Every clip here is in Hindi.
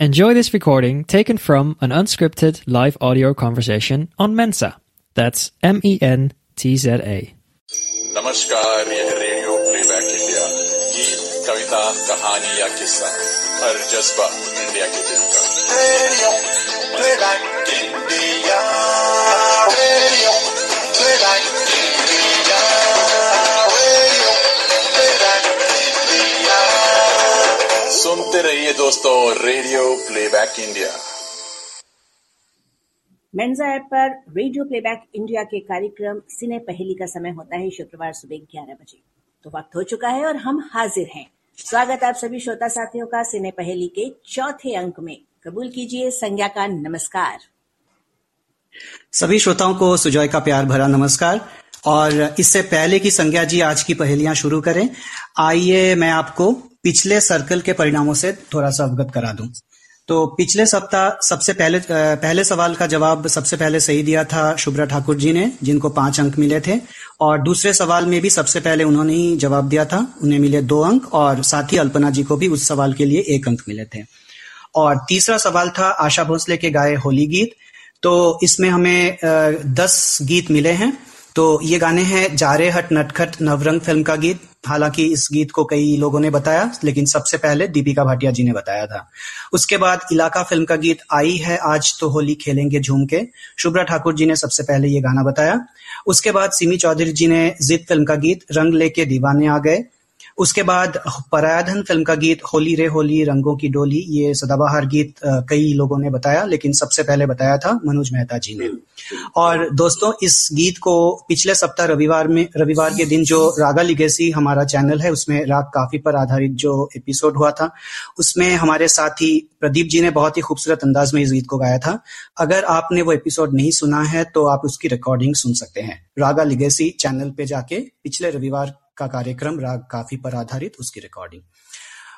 Enjoy this recording taken from an unscripted live audio conversation on Mensa. That's M E N T Z A. नमस्कार यह रेडियो प्लेबैक इंडिया गीत कविता कहानी या किस्सा हर जज्बा इंडिया के दिल का रेडियो प्लेबैक इंडिया सुनते रहिए दोस्तों रेडियो प्लेबैक इंडिया मेन्जा ऐप पर रेडियो प्लेबैक इंडिया के कार्यक्रम सिने पहली का समय होता है शुक्रवार सुबह 11 बजे। तो वक्त हो चुका है और हम हाजिर हैं। स्वागत आप सभी श्रोता साथियों का सिने पहली के चौथे अंक में। कबूल कीजिए संज्ञा का नमस्कार। सभी श्रोताओं को सुजॉय का प्यार भरा नमस्कार। और इससे पहले की संज्ञा जी आज की पहेलियाँ शुरू करें आइए मैं आपको पिछले सर्कल के परिणामों से थोड़ा सा अवगत करा दूँ। तो पिछले सप्ताह सबसे पहले पहले सवाल का जवाब सबसे पहले सही दिया था शुभ्रा ठाकुर जी ने, जिनको पाँच अंक मिले थे, और दूसरे सवाल में भी सबसे पहले उन्होंने ही जवाब दिया था, उन्हें मिले दो अंक, और साथ ही अल्पना जी को भी उस सवाल के लिए एक अंक मिले थे। और तीसरा सवाल था आशा भोसले के गाए होली गीत तो इसमें हमें दस गीत मिले हैं तो ये गाने हैं जारे हट नटखट नवरंग फ़िल्म का गीत। हालाँकि इस गीत को कई लोगों ने बताया, लेकिन सबसे पहले दीपिका भाटिया जी ने बताया था। उसके बाद इलाका फ़िल्म का गीत आई है आज तो होली खेलेंगे झूम के। शुभ्रा ठाकुर जी ने सबसे पहले ये गाना बताया। उसके बाद सिमी चौधरी जी ने जिद फ़िल्म का गीत, रंग लेके दीवाने आ गए। उसके बाद परायाधन फ़िल्म का गीत होली रे होली, रंगों की डोली, ये सदाबहार गीत कई लोगों ने बताया, लेकिन सबसे पहले बताया था मनोज मेहता जी ने। और दोस्तों, इस गीत को पिछले सप्ताह रविवार में, रविवार के दिन जो रागा लिगेसी हमारा चैनल है, उसमें राग काफ़ी पर आधारित जो एपिसोड हुआ था, उसमें हमारे साथी प्रदीप जी ने बहुत ही खूबसूरत अंदाज में इस गीत को गाया था। अगर आपने वो एपिसोड नहीं सुना है तो आप उसकी रिकॉर्डिंग सुन सकते हैं। रागा लिगेसी चैनल पे जाके पिछले रविवार का कार्यक्रम राग काफ़ी पर आधारित, उसकी रिकॉर्डिंग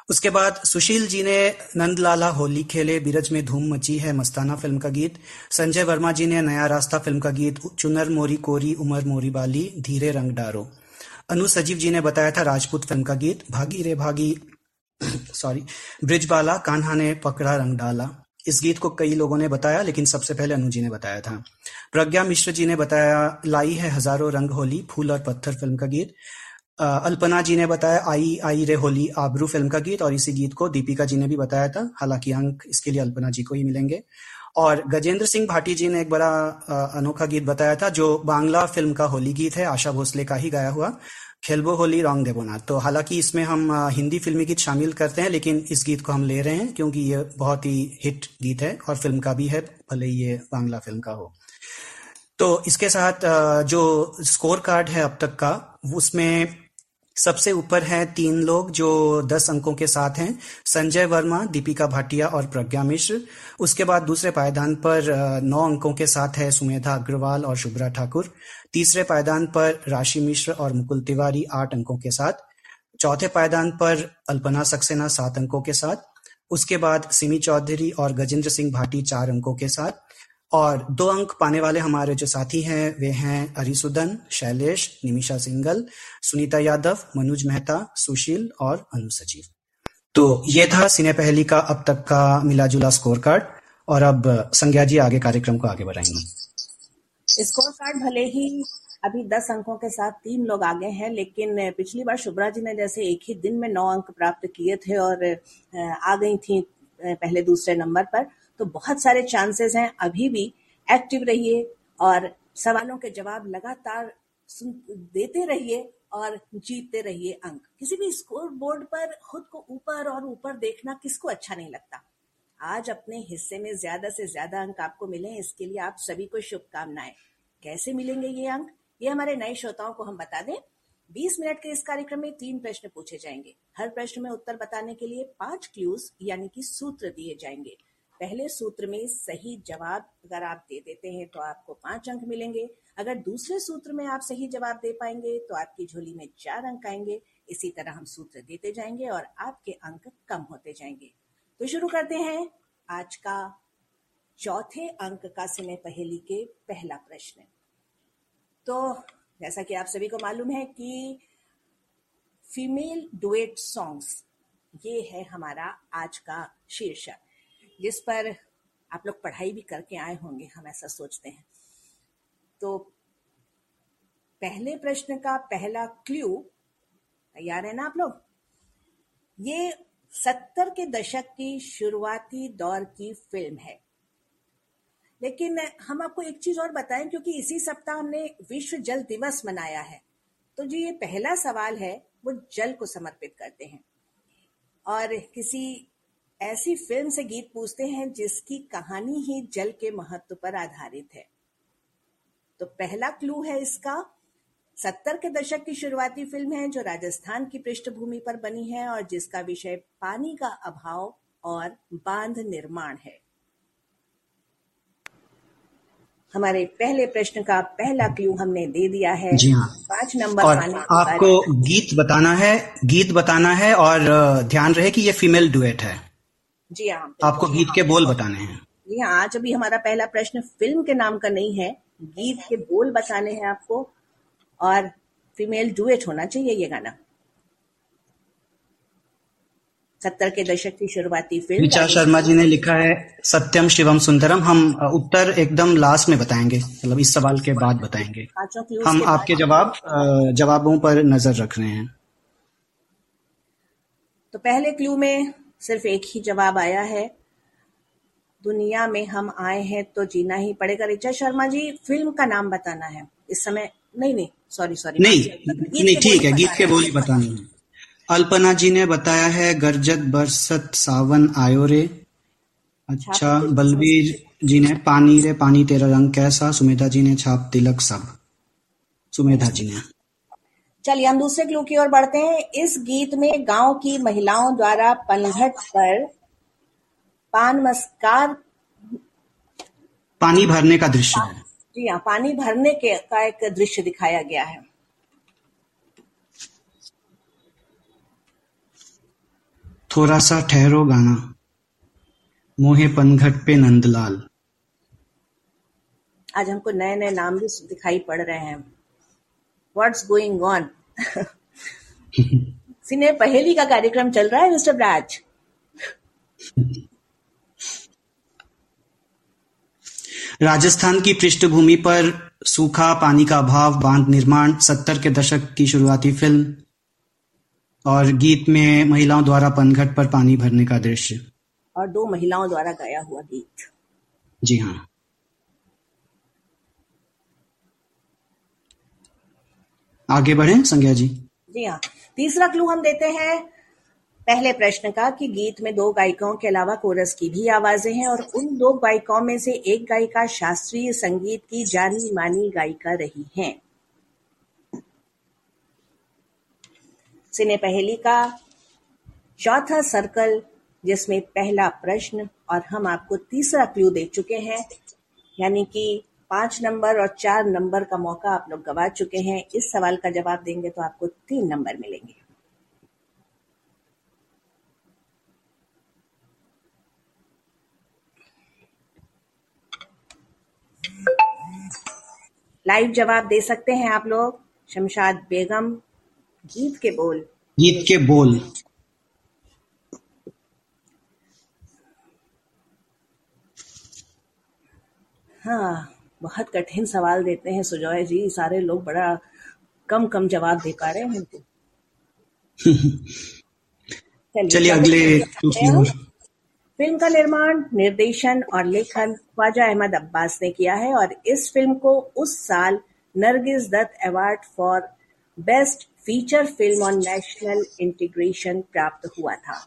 उसके बाद सुशील जी ने नंदलाला होली खेले, बीरज में धूम मची है, मस्ताना फ़िल्म का गीत, संजय वर्मा जी ने नया रास्ता फ़िल्म का गीत, चुनर मोरी कोरी, उमर मोरी बाली, धीरे रंग डारो. अनु सजीव जी ने बताया था राजपूत फ़िल्म का गीत, भागी रे भागी सॉरी ब्रिजबाला, कान्हा ने पकड़ा रंग डाला. इस गीत को कई लोगों ने बताया, लेकिन सबसे पहले अनु जी ने बताया था. प्रज्ञा मिश्र जी ने बताया, लाई है हज़ारों रंग होली, फूल और पत्थर फ़िल्म का गीत. अल्पना जी ने बताया, आई आई रे होली आबरू फ़िल्म का गीत और इसी गीत को दीपिका जी ने भी बताया था। हालाँकि अंक इसके लिए अल्पना जी को ही मिलेंगे। और गजेंद्र सिंह भाटी जी ने एक बड़ा अनोखा गीत बताया था, जो बांग्ला फ़िल्म का होली गीत है, आशा भोसले का ही गाया हुआ खेलबो होली, रॉन्ग देबोना तो हालाँकि इसमें हम हिंदी फिल्मी गीत शामिल करते हैं, लेकिन इस गीत को हम ले रहे हैं, क्योंकि ये बहुत ही हिट गीत है और फ़िल्म का भी है, भले ही ये बांग्ला फ़िल्म का हो। तो इसके साथ जो स्कोर कार्ड है अब तक का, उसमें सबसे ऊपर हैं तीन लोग जो दस अंकों के साथ हैं, संजय वर्मा, दीपिका भाटिया और प्रज्ञा मिश्र। उसके बाद दूसरे पायदान पर नौ अंकों के साथ है सुमेधा अग्रवाल और शुभ्रा ठाकुर। तीसरे पायदान पर राशि मिश्र और मुकुल तिवारी आठ अंकों के साथ। चौथे पायदान पर अल्पना सक्सेना सात अंकों के साथ। उसके बाद सिमी चौधरी और गजेंद्र सिंह भाटी चार अंकों के साथ। और दो अंक पाने वाले हमारे जो साथी हैं, वे हैं अरिसुदन, शैलेश, निमिषा सिंगल, सुनीता यादव, मनोज मेहता, सुशील और अनु सचिव तो ये था सिने पहली का अब तक का मिला जुला स्कोर कार्ड और अब संज्ञा जी आगे कार्यक्रम को आगे बढ़ाएँगे। स्कोर कार्ड भले ही अभी दस अंकों के साथ तीन लोग आगे हैं, लेकिन पिछली बार शुभ्रा जी ने जैसे एक ही दिन में नौ अंक प्राप्त किए थे और आ गई थी पहले दूसरे नंबर पर। तो बहुत सारे चांसेस हैं, अभी भी एक्टिव रहिए और सवालों के जवाब लगातार देते रहिए और जीतते रहिए अंक। किसी भी स्कोर बोर्ड पर खुद को ऊपर और ऊपर देखना किसको अच्छा नहीं लगता? आज अपने हिस्से में ज़्यादा से ज़्यादा अंक आपको मिले इसके लिए आप सभी को शुभकामनाएँ। कैसे मिलेंगे ये अंक? ये हमारे नए श्रोताओं को हम बता दें। 20 मिनट के इस कार्यक्रम में तीन प्रश्न पूछे जाएँगे। हर प्रश्न में उत्तर बताने के लिए पाँच क्लूज, यानी कि सूत्र दिए जाएँगे। पहले सूत्र में सही जवाब अगर आप दे देते हैं तो आपको पाँच अंक मिलेंगे। अगर दूसरे सूत्र में आप सही जवाब दे पाएँगे तो आपकी झोली में चार अंक आएँगे। इसी तरह हम सूत्र देते जाएँगे और आपके अंक कम होते जाएँगे। तो शुरू करते हैं आज का चौथे अंक का समय पहेली के पहला प्रश्न। तो जैसा कि आप सभी को मालूम है कि फीमेल डुएट सॉन्ग्स ये है हमारा आज का शीर्षक। जिस पर आप लोग पढ़ाई भी करके आए होंगे, हम ऐसा सोचते हैं। तो पहले प्रश्न का पहला क्लू तैयार है ना आप लोग? ये सत्तर के दशक की शुरुआती दौर की फ़िल्म है। लेकिन हम आपको एक चीज़ और बताएँ, क्योंकि इसी सप्ताह हमने विश्व जल दिवस मनाया है। तो जो, ये पहला सवाल है, वो जल को समर्पित करते हैं। और किसी ऐसी फ़िल्म से गीत पूछते हैं जिसकी कहानी ही जल के महत्व पर आधारित है। तो पहला क्लू है इसका। सत्तर के दशक की शुरुआती फ़िल्म है जो राजस्थान की पृष्ठभूमि पर बनी है और जिसका विषय पानी का अभाव और बाँध निर्माण है। हमारे पहले प्रश्न का पहला क्लू हमने दे दिया है। जी हाँ। पाँच नंबर और आपको गीत बताना है गीत बताना है और ध्यान रहे कि ये फीमेल डुएट है। जी हाँ आपको गीत के बोल बताने हैं। जी हाँ आज अभी हमारा पहला प्रश्न फ़िल्म के नाम का नहीं है गीत के बोल बताने हैं आपको। और फीमेल डुएट होना चाहिए ये गाना। सत्तर के दशक की शुरुआती फ़िल्म ऋचा शर्मा जी ने लिखा है सत्यम शिवम सुंदरम हम उत्तर एकदम लास्ट में बताएँगे मतलब इस सवाल के बाद बताएँगे। हम आपके जवाब जवाबों पर नज़र रख रहे हैं। तो पहले क्लू में सिर्फ़ एक ही जवाब आया है दुनिया में हम आए हैं तो जीना ही पड़ेगा। ऋचा शर्मा जी फ़िल्म का नाम बताना है। इस समय नहीं नहीं सॉरी सॉरी नहीं नहीं ठीक है गीत के बोल ही बताने हैं। अल्पना जी ने बताया है गरजत बरसत सावन आयो रे। अच्छा बलबीर जी ने पानी रे पानी तेरा रंग कैसा? सुमेधा जी ने छाप तिलक सब। सुमेधा जी ने। चलिए हम दूसरे क्लू की ओर बढ़ते हैं। इस गीत में गाँव की महिलाओं द्वारा पनघट पर पान मस्कार पानी भरने का दृश्य है। जी हाँ पानी भरने के का एक दृश्य दिखाया गया है। थोड़ा सा ठहरो गाना। मोहे पनघट पे नंदलाल। आज हमको नए नए नाम भी दिखाई पड़ रहे हैं। व्हाट्स गोइंग ऑन सिने पहेली का कार्यक्रम चल रहा है मिस्टर ब्राज राजस्थान की पृष्ठभूमि पर सूखा पानी का अभाव बाँध निर्माण सत्तर के दशक की शुरुआती फ़िल्म और गीत में महिलाओं द्वारा पनघट पर पानी भरने का दृश्य। और दो महिलाओं द्वारा गाया हुआ गीत। जी हाँ। आगे बढ़े, संज्ञा जी। जी हाँ। तीसरा क्लू हम देते हैं पहले प्रश्न का कि गीत में दो गायिकाओं के अलावा कोरस की भी आवाज़ें हैं और उन दो गायिकाओं में से एक गायिका शास्त्रीय संगीत की जानी मानी गायिका रही हैं। सिने पहली का चौथा सर्कल जिसमें पहला प्रश्न और हम आपको तीसरा क्लू दे चुके हैं, यानी कि पाँच नंबर और चार नंबर का मौका आप लोग गवा चुके हैं। इस सवाल का जवाब देंगे तो आपको तीन नंबर मिलेंगे। लाइव जवाब दे सकते हैं आप लोग। शमशाद बेगम गीत के बोल। गीत के बोल। हाँ। बहुत कठिन सवाल देते हैं सुजॉय जी। सारे लोग बड़ा कम कम जवाब दे पा रहे हैं हमको चलिए अगले फ़िल्म का निर्माण निर्देशन और लेखन ख्वाजा अहमद अब्बास ने किया है और इस फ़िल्म को उस साल Nargis Dutt award for best feature film on national integration प्राप्त हुआ था।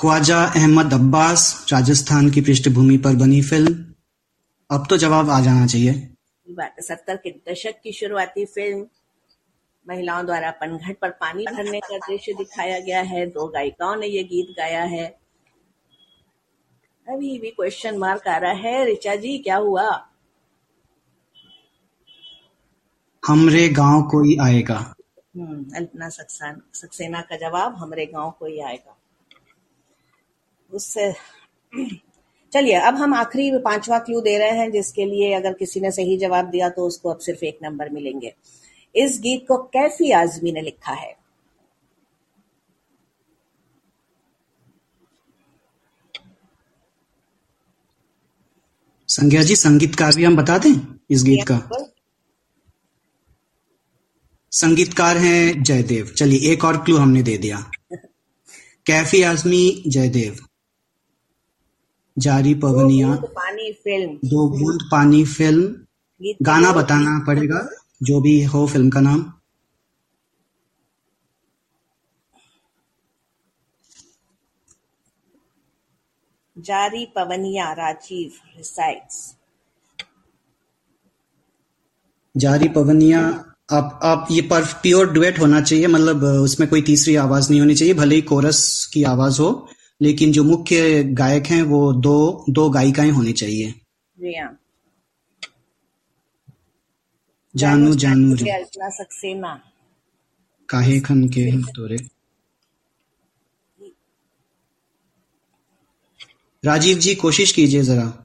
ख्वाजा अहमद अब्बास राजस्थान की पृष्ठभूमि पर बनी फ़िल्म। अब तो जवाब आ जाना चाहिए। सत्तर के दशक की शुरुआती फ़िल्म। महिलाओं द्वारा पनघट पर पानी भरने का दृश्य दिखाया गया है। दो गायिकाओं ने ये गीत गाया है। अभी भी क्वेश्चन मार्क आ रहा है। ऋचा जी क्या हुआ? हमरे गाँव कोई आएगा। हम्म, अल्पना सक्सेना सक्सेना का जवाब हमरे गाँव को ही आएगा। उससे चलिए अब हम आखिरी पांचवा क्लू दे रहे हैं जिसके लिए अगर किसी ने सही जवाब दिया तो उसको अब सिर्फ़ एक नंबर मिलेंगे। इस गीत को कैफी आजमी ने लिखा है? संज्ञा जी संगीतकार भी हम बता दें इस गीत का? संगीतकार है जयदेव। चलिए एक और क्लू हमने दे दिया। कैफी आजमी जयदेव। जारी पवनिया पानी फ़िल्म दो बूंद पानी फ़िल्म गाना बताना पड़ेगा जो भी हो फ़िल्म का नाम। जारी पवनिया राजीव रिसाइट्स जारी पवनिया आप आप ये पर प्योर डुएट होना चाहिए मतलब उसमें कोई तीसरी आवाज़ नहीं होनी चाहिए भले ही कोरस की आवाज़ हो। लेकिन जो मुख्य गायक हैं वो दो दो गायिकाएँ होनी चाहिए। हाँ। जानू जानू सक्सेना। काहे खन के तोरे राजीव जी कोशिश कीजिए जरा।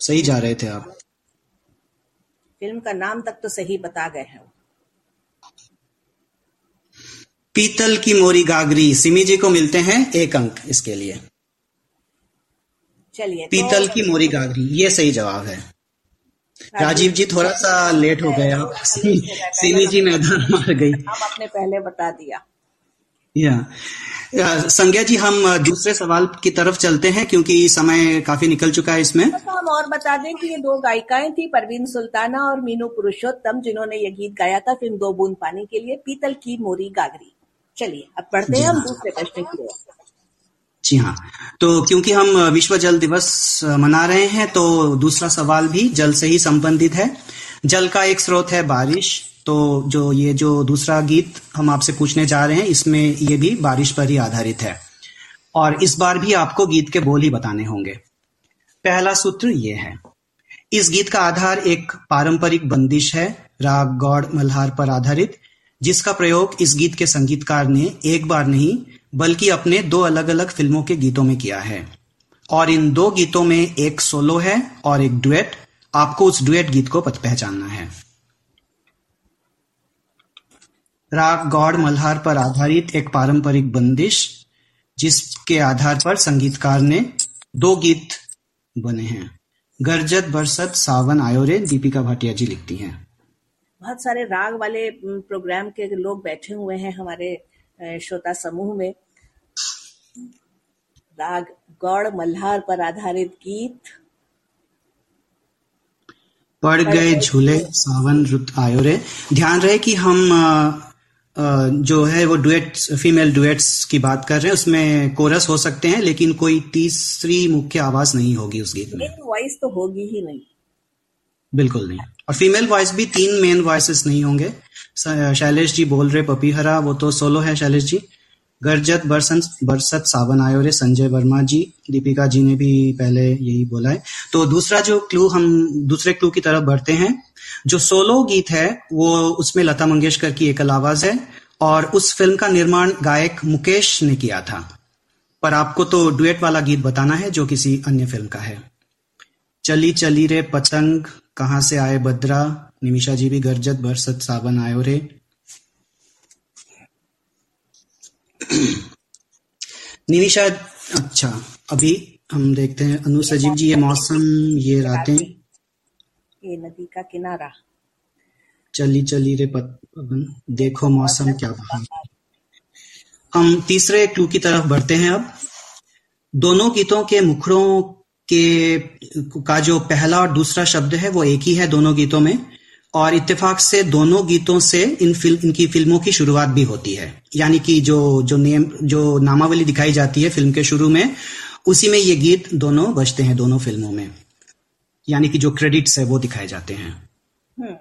सही जा रहे थे आप। फ़िल्म का नाम तक तो सही बता गए हैं पीतल की मोरी गागरी। सिमी जी को मिलते हैं एक अंक इसके लिए। चलिए पीतल तो... की मोरी गागरी ये सही जवाब है। राजीव जी थोड़ा सा लेट हो गया सिमी जी मैदान मार गई। हम अपने पहले बता दिया। या संज्ञा जी हम दूसरे सवाल की तरफ़ चलते हैं क्योंकि समय काफ़ी निकल चुका है इसमें। तो हम और बता दें कि ये दो गायिकाएँ थी परवीन सुल्ताना और मीनू पुरुषोत्तम जिन्होंने ये गीत गाया था फ़िल्म दो बूंद पानी के लिए पीतल की मोरी गागरी। चलिए अब पढ़ते हैं हम हाँ। दूसरे प्रश्न की ओर। जी हाँ तो क्योंकि हम विश्व जल दिवस मना रहे हैं तो दूसरा सवाल भी जल से ही संबंधित है। जल का एक स्रोत है बारिश तो जो ये जो दूसरा गीत हम आपसे पूछने जा रहे हैं इसमें ये भी बारिश पर ही आधारित है। और इस बार भी आपको गीत के बोल ही बताने होंगे। पहला सूत्र ये है इस गीत का आधार एक पारंपरिक बंदिश है राग गौड़ मल्हार पर आधारित। जिसका प्रयोग इस गीत के संगीतकार ने एक बार नहीं, बल्कि अपने दो अलग अलग फ़िल्मों के गीतों में किया है। और इन दो गीतों में एक सोलो है और एक डुएट। आपको उस डुएट गीत को पहचानना है। राग गौड़ मल्हार पर आधारित एक पारंपरिक बंदिश, जिसके आधार पर संगीतकार ने दो गीत बने हैं। गरजत बरसत सावन आयोरे, दीपिका भाटिया जी लिखती हैं। बहुत सारे राग वाले प्रोग्राम के लोग बैठे हुए हैं हमारे श्रोता समूह में। राग गौड़ मल्हार पर आधारित गीत। पड़ गए झूले सावन रुत आयो रे। ध्यान रहे कि हम जो है वो डुएट्स फीमेल डुएट्स की बात कर रहे हैं उसमें कोरस हो सकते हैं लेकिन कोई तीसरी मुख्य आवाज़ नहीं होगी उस गीत में। वॉइस तो होगी ही नहीं। बिल्कुल नहीं। और फीमेल वॉइस भी तीन मेन वॉइसेस नहीं होंगे। शैलेश जी बोल रहे पपीहरा, वो तो सोलो है शैलेश जी। गरजत बरसत बरसत सावन आयो रे संजय वर्मा जी, दीपिका जी ने भी पहले यही बोला है। तो दूसरा जो क्लू हम, दूसरे क्लू की तरफ़ बढ़ते हैं, जो सोलो गीत है, वो उसमें लता मंगेशकर की एकल आवाज़ है, और उस फ़िल्म का निर्माण गायक मुकेश ने किया था। पर आपको तो डुएट वाला गीत बताना है, जो किसी अन्य फ़िल्म का है। चली चली रे पतंग कहाँ से आए बद्रा? निमिषा जी भी गरजत बरसत सावन आयो रे। निमिषा अच्छा अभी हम देखते हैं। अनु सजीव जी ये मौसम ये रातें। ये नदी का किनारा। चली चली रे पवन। देखो मौसम क्या बहा हम तीसरे क्लू की तरफ़ बढ़ते हैं अब। दोनों गीतों के मुखड़ों के का जो पहला और दूसरा शब्द है वो एक ही है दोनों गीतों में। और इत्तेफाक से दोनों गीतों से इन फ़िल्म इनकी फ़िल्मों की शुरुआत भी होती है। यानी कि जो जो नेम जो नामावली दिखाई जाती है फ़िल्म के शुरू में उसी में ये गीत दोनों बजते हैं दोनों फ़िल्मों में। यानी कि जो क्रेडिट्स है वो दिखाए जाते हैं। हम्म।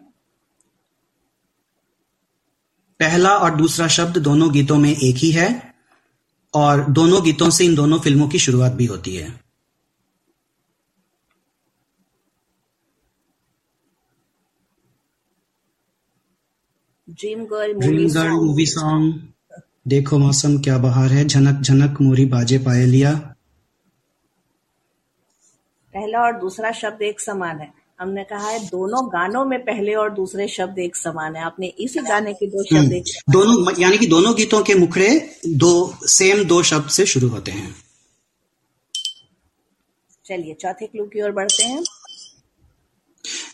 पहला और दूसरा शब्द दोनों गीतों में एक ही है और दोनों गीतों से इन दोनों फ़िल्मों की शुरुआत भी होती है। Dream girl dream girl movie song देखो मौसम क्या बहार है। झनक झनक मोरी बाजे पाए लिया। पहला और दूसरा शब्द एक समान है। हमने कहा है दोनों गानों में पहले और दूसरे शब्द एक समान है। आपने इसी गाने के दो शब्द एक हम्म। दोनों यानी कि दोनों गीतों के मुखड़े दो सेम दो शब्द से शुरू होते हैं। चलिए चौथे क्लू की ओर बढ़ते हैं।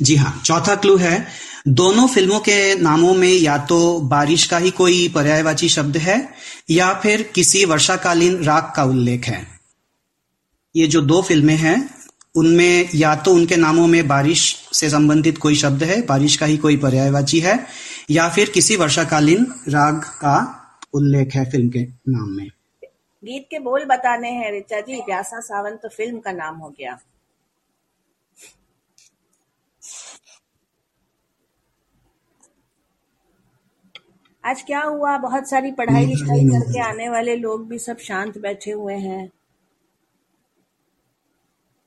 जी हाँ चौथा क्लू है, दोनों फ़िल्मों के नामों में या तो बारिश का ही कोई पर्यायवाची शब्द है, या फिर किसी वर्षाकालीन राग का उल्लेख है। ये जो दो फ़िल्में हैं, उनमें या तो उनके नामों में बारिश से संबंधित कोई शब्द है, बारिश का ही कोई पर्यायवाची है, या फिर किसी वर्षाकालीन राग का उल्लेख है फ़िल्म के नाम में। गीत के बोल बताने हैं, रिचा जी, प्यासा सावन तो फ़िल्म का नाम हो गया। आज क्या हुआ? बहुत सारी पढ़ाई लिखाई करके आने वाले लोग भी सब शांत बैठे हुए हैं।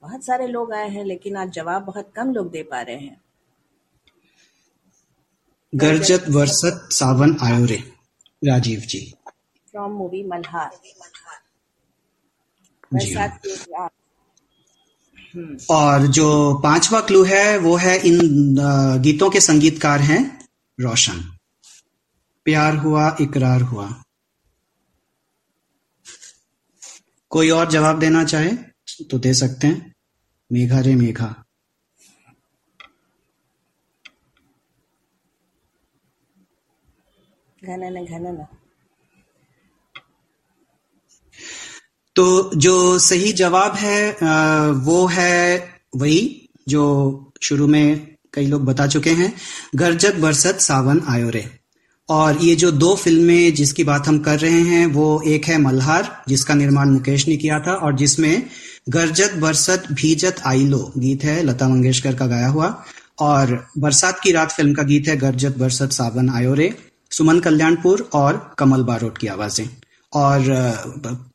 बहुत सारे लोग आए हैं लेकिन आज जवाब बहुत कम लोग दे पा रहे हैं। गरजत वर्षत सावन आयो रे राजीव जी। फ्रॉम मूवी मल्हार और जो पांचवा क्लू है वो है इन गीतों के संगीतकार हैं रोशन। प्यार हुआ इकरार हुआ। कोई और जवाब देना चाहे तो दे सकते हैं। मेघा रे मेघा। घनन घनन तो जो सही जवाब है वो है वही जो शुरू में कई लोग बता चुके हैं गरजत बरसत सावन आयो रे। और ये जो दो फ़िल्में जिसकी बात हम कर रहे हैं, वो एक है मल्हार, जिसका निर्माण मुकेश ने किया था, और जिसमें गरजत बरसत भीजत आइलो गीत है, लता मंगेशकर का गाया हुआ। और बरसात की रात फ़िल्म का गीत है, गरजत बरसत सावन आयोरे, सुमन कल्याणपुर और कमल बारोट की आवाज़ें। और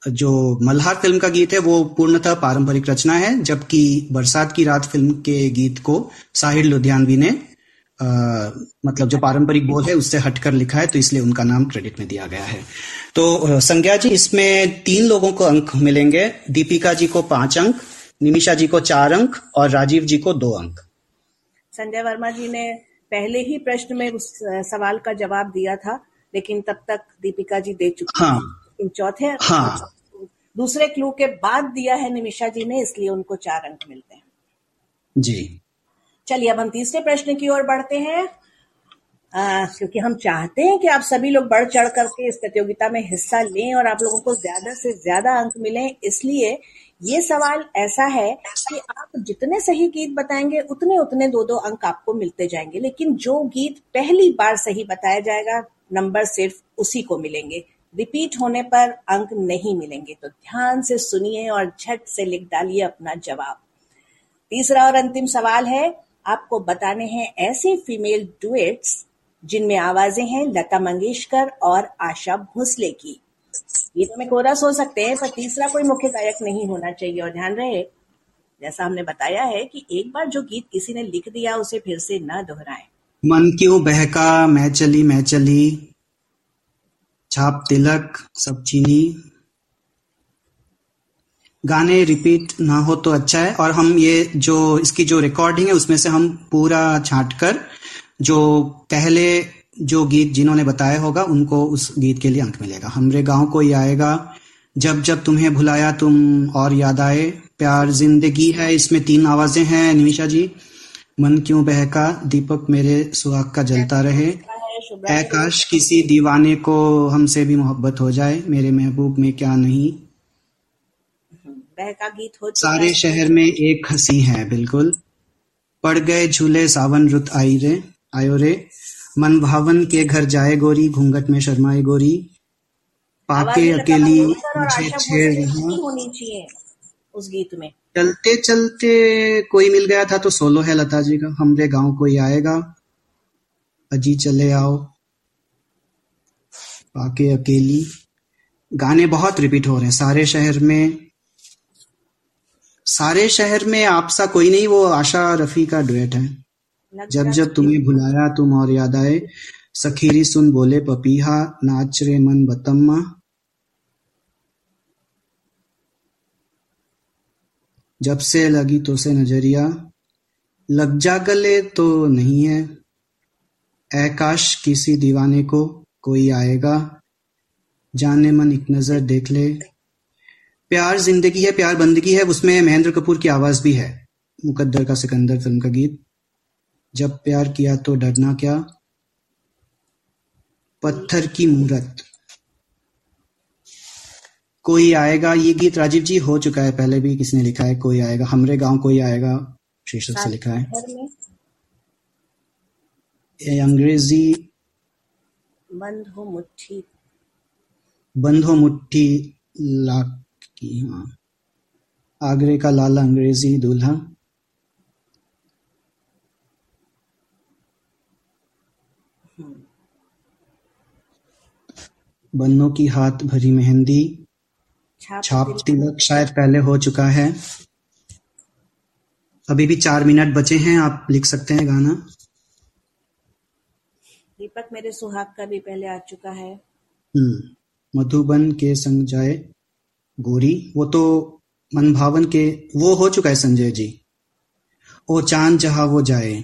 जो मल्हार फ़िल्म का गीत है, वो पूर्णतः पारंपरिक रचना है, जबकि बरसात की रात फ़िल्म के गीत को साहिर लुधियानवी ने अ, मतलब जो पारंपरिक बोध है उससे हटकर लिखा है तो इसलिए उनका नाम क्रेडिट में दिया गया है। तो संज्ञा जी इसमें तीन लोगों को अंक मिलेंगे। दीपिका जी को पाँच अंक निमिषा जी को चार अंक और राजीव जी को दो अंक। संजय वर्मा जी ने पहले ही प्रश्न में उस सवाल का जवाब दिया था लेकिन तब तक दीपिका जी दे चुकी हाँ। चौथे हाँ। दूसरे क्लू के बाद दिया है निमिषा जी ने इसलिए उनको चार अंक मिलते हैं। जी। चलिए अब हम तीसरे प्रश्न की ओर बढ़ते हैं। आ, क्योंकि हम चाहते हैं कि आप सभी लोग बढ़ चढ़ करके इस प्रतियोगिता में हिस्सा लें और आप लोगों को ज़्यादा से ज़्यादा अंक मिले। इसलिए ये सवाल ऐसा है कि आप जितने सही गीत बताएँगे उतने उतने दो दो अंक आपको मिलते जाएँगे। लेकिन जो गीत पहली बार सही बताया जाएगा नंबर सिर्फ़ उसी को मिलेंगे। रिपीट होने पर अंक नहीं मिलेंगे। तो ध्यान से सुनिए और झट से लिख डालिए अपना जवाब। तीसरा और अंतिम सवाल है आपको बताने हैं ऐसे फीमेल डुएट्स जिनमें आवाज़ें हैं लता मंगेशकर और आशा भोसले की। गीतों में कोरस हो सकते हैं, पर तीसरा कोई मुख्य गायक नहीं होना चाहिए। और ध्यान रहे, जैसा हमने बताया है कि एक बार जो गीत किसी ने लिख दिया, उसे फिर से न दोहराएँ। मन क्यों बहका, मैं चली मैं चली, छाप तिलक, सब चीनी। गाने रिपीट ना हो तो अच्छा है। और हम ये जो, इसकी जो रिकॉर्डिंग है, उसमें से हम पूरा छांट कर जो पहले जो गीत जिन्होंने बताया होगा, उनको उस गीत के लिए अंक मिलेगा। हमरे गाँव को कोई आएगा, जब जब तुम्हें भुलाया तुम और याद आए। प्यार ज़िंदगी है, इसमें तीन आवाज़ें हैं, निमिषा जी। मन क्यों बहका? दीपक मेरे सुहाग का जलता रहे। है काश किसी दीवाने को हमसे भी मोहब्बत हो जाए। मेरे महबूब में क्या नहीं? बहका गीत हो चुका सारे शहर में एक हँसी है बिल्कुल। पड़ गए झूले सावन रुत आई रे आयो रे। मन भावन के घर जाए गोरी घूंघट में शर्माए गोरी। पाके अकेली मुझे छेड़ रहा। नहीं होनी चाहिए उस गीत में। चलते चलते कोई मिल गया था तो सोलो है लता जी का। हमरे गाँव कोई आएगा अजी चले आओ। पाके अकेली। गाने बहुत रिपीट हो रहे हैं। सारे शहर में सारे शहर में आपसा कोई नहीं वो आशा रफी का डुएट है। जब जब तुम्हें भुलाया तुम और याद आए। सखीरी सुन बोले पपीहा नाच रे मन बतम्मा। जब से लगी तो से नज़रिया। लग जा गले तो नहीं है। ऐ काश किसी दीवाने को कोई आएगा। जाने मन एक नज़र देख ले। प्यार ज़िंदगी है प्यार बंदगी है उसमें महेंद्र कपूर की आवाज़ भी है। मुकद्दर का सिकंदर फ़िल्म का गीत। जब प्यार किया तो डरना क्या? पत्थर की मूरत। कोई आएगा ये गीत राजीव जी हो चुका है पहले भी किसने लिखा है कोई आएगा हमरे गाँव कोई आएगा शीर्षक से लिखा है। अंग्रेज़ी। बंद हो मुट्ठी। बंद हो मुट्ठी लाख की हाँ। आगरे का लाला अंग्रेज़ी दूल्हा। बन्नों की हाथ भरी मेहंदी। छाप तिलक शायद पहले हो चुका है। अभी भी चार मिनट बचे हैं आप लिख सकते हैं गाना। दीपक मेरे सुहाग का भी पहले आ चुका है। हम्म। मधुबन के संग जाए। गोरी वो तो मन भावन के वो हो चुका है संजय जी। ओ चाँद जहाँ वो जाए।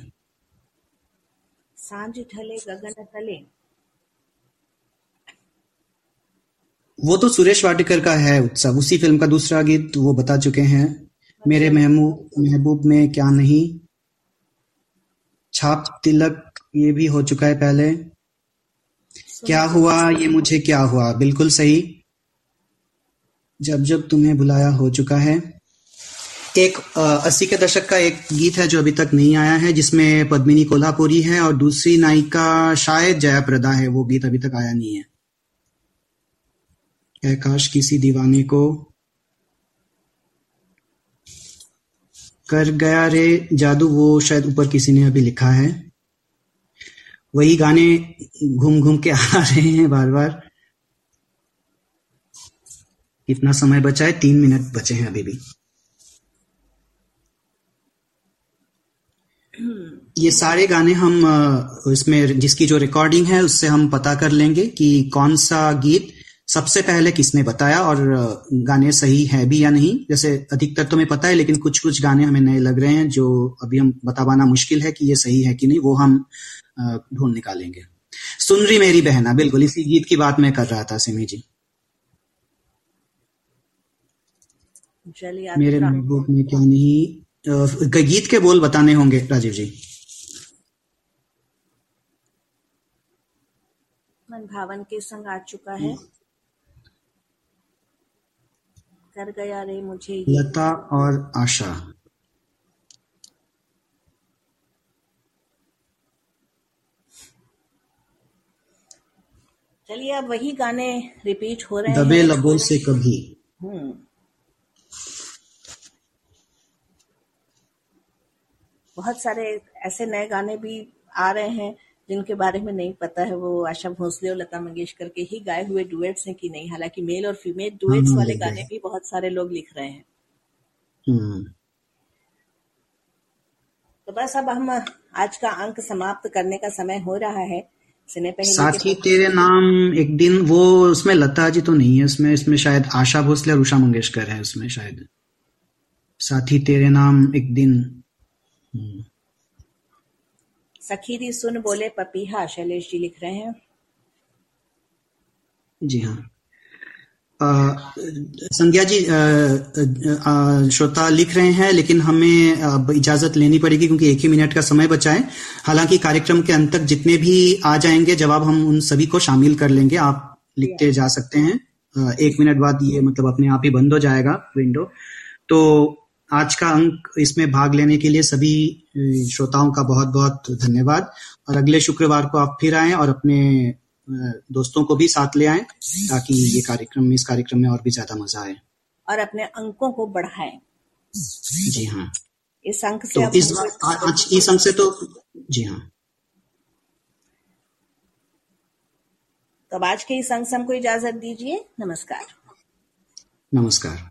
साँझ ढले गगन तले वो तो सुरेश वाटिकर का है उत्सव उसी फ़िल्म का दूसरा गीत वो बता चुके हैं। मेरे महबूब महबूब में क्या नहीं। छाप तिलक ये भी हो चुका है पहले। क्या हुआ ये मुझे क्या हुआ? बिल्कुल सही। जब जब तुम्हें बुलाया हो चुका है। एक अस्सी के दशक का एक गीत है जो अभी तक नहीं आया है, जिसमें पद्मिनी कोल्हापुरी है और दूसरी नायिका शायद जया प्रदा है, वो गीत अभी तक आया नहीं है। है काश किसी दीवाने को कर गया रे जादू, वो शायद ऊपर किसी ने अभी लिखा है। वही गाने घूम घूम के आ रहे हैं बार बार। कितना समय बचा है, तीन मिनट बचे हैं अभी भी। ये सारे गाने हम इसमें जिसकी जो रिकॉर्डिंग है, उससे हम पता कर लेंगे कि कौन सा गीत सबसे पहले किसने बताया और गाने सही है भी या नहीं। जैसे अधिकतर तो हमें पता है, लेकिन कुछ कुछ गाने हमें नए लग रहे हैं, जो अभी हम बता पाना मुश्किल है कि ये सही है कि नहीं, वो हम ढूंढ निकालेंगे। सुन रही मेरी बहना बिल्कुल, इसी गीत की बात मैं कर रहा था, सिमी जी। मेरे महबूब में क्या नहीं गीत के बोल बताने होंगे राजीव जी। मन भावन के संग आ चुका है। कर गया रे मुझे लता और आशा। चलिए अब वही गाने रिपीट हो रहे हैं। दबे लबों से कभी। हम्म। बहुत सारे ऐसे नए गाने भी आ रहे हैं जिनके बारे में नहीं पता है वो आशा भोसले और लता मंगेशकर के ही गाए हुए डुएट्स हैं कि नहीं। हालाँकि मेल और फीमेल डुएट्स हाँ, वाले गाने भी बहुत सारे लोग लिख रहे हैं। हम्म। तो बस अब हम आज का अंक समाप्त करने का समय हो रहा है। सिने पहले साथी तेरे नाम एक दिन वो उसमें लता जी तो नहीं है उसमें इसमें शायद आशा भोसले और उषा मंगेशकर है उसमें शायद। साथी तेरे नाम एक दिन हम्म। सखीरी सुन बोले पपीहा शैलेश जी लिख रहे हैं। जी हाँ। संज्ञा जी श्रोता लिख रहे हैं लेकिन हमें इजाज़त लेनी पड़ेगी क्योंकि एक ही मिनट का समय बचा है। हालाँकि कार्यक्रम के अंत तक जितने भी आ जाएँगे जवाब हम उन सभी को शामिल कर लेंगे। आप लिखते जा सकते हैं। एक मिनट बाद ये मतलब अपने आप ही बंद हो जाएगा विंडो तो आज का अंक इसमें भाग लेने के लिए सभी श्रोताओं का बहुत बहुत धन्यवाद। और अगले शुक्रवार को आप फिर आए और अपने दोस्तों को भी साथ ले आए ताकि ये कार्यक्रम इस कार्यक्रम में और भी ज़्यादा मज़ा आए। और अपने अंकों को बढ़ाएँ। जी हाँ। इस अंक से तो इस आज इस अंक से तो जी हाँ। तो आज के इस अंक से हमको इजाज़त दीजिए। नमस्कार। नमस्कार।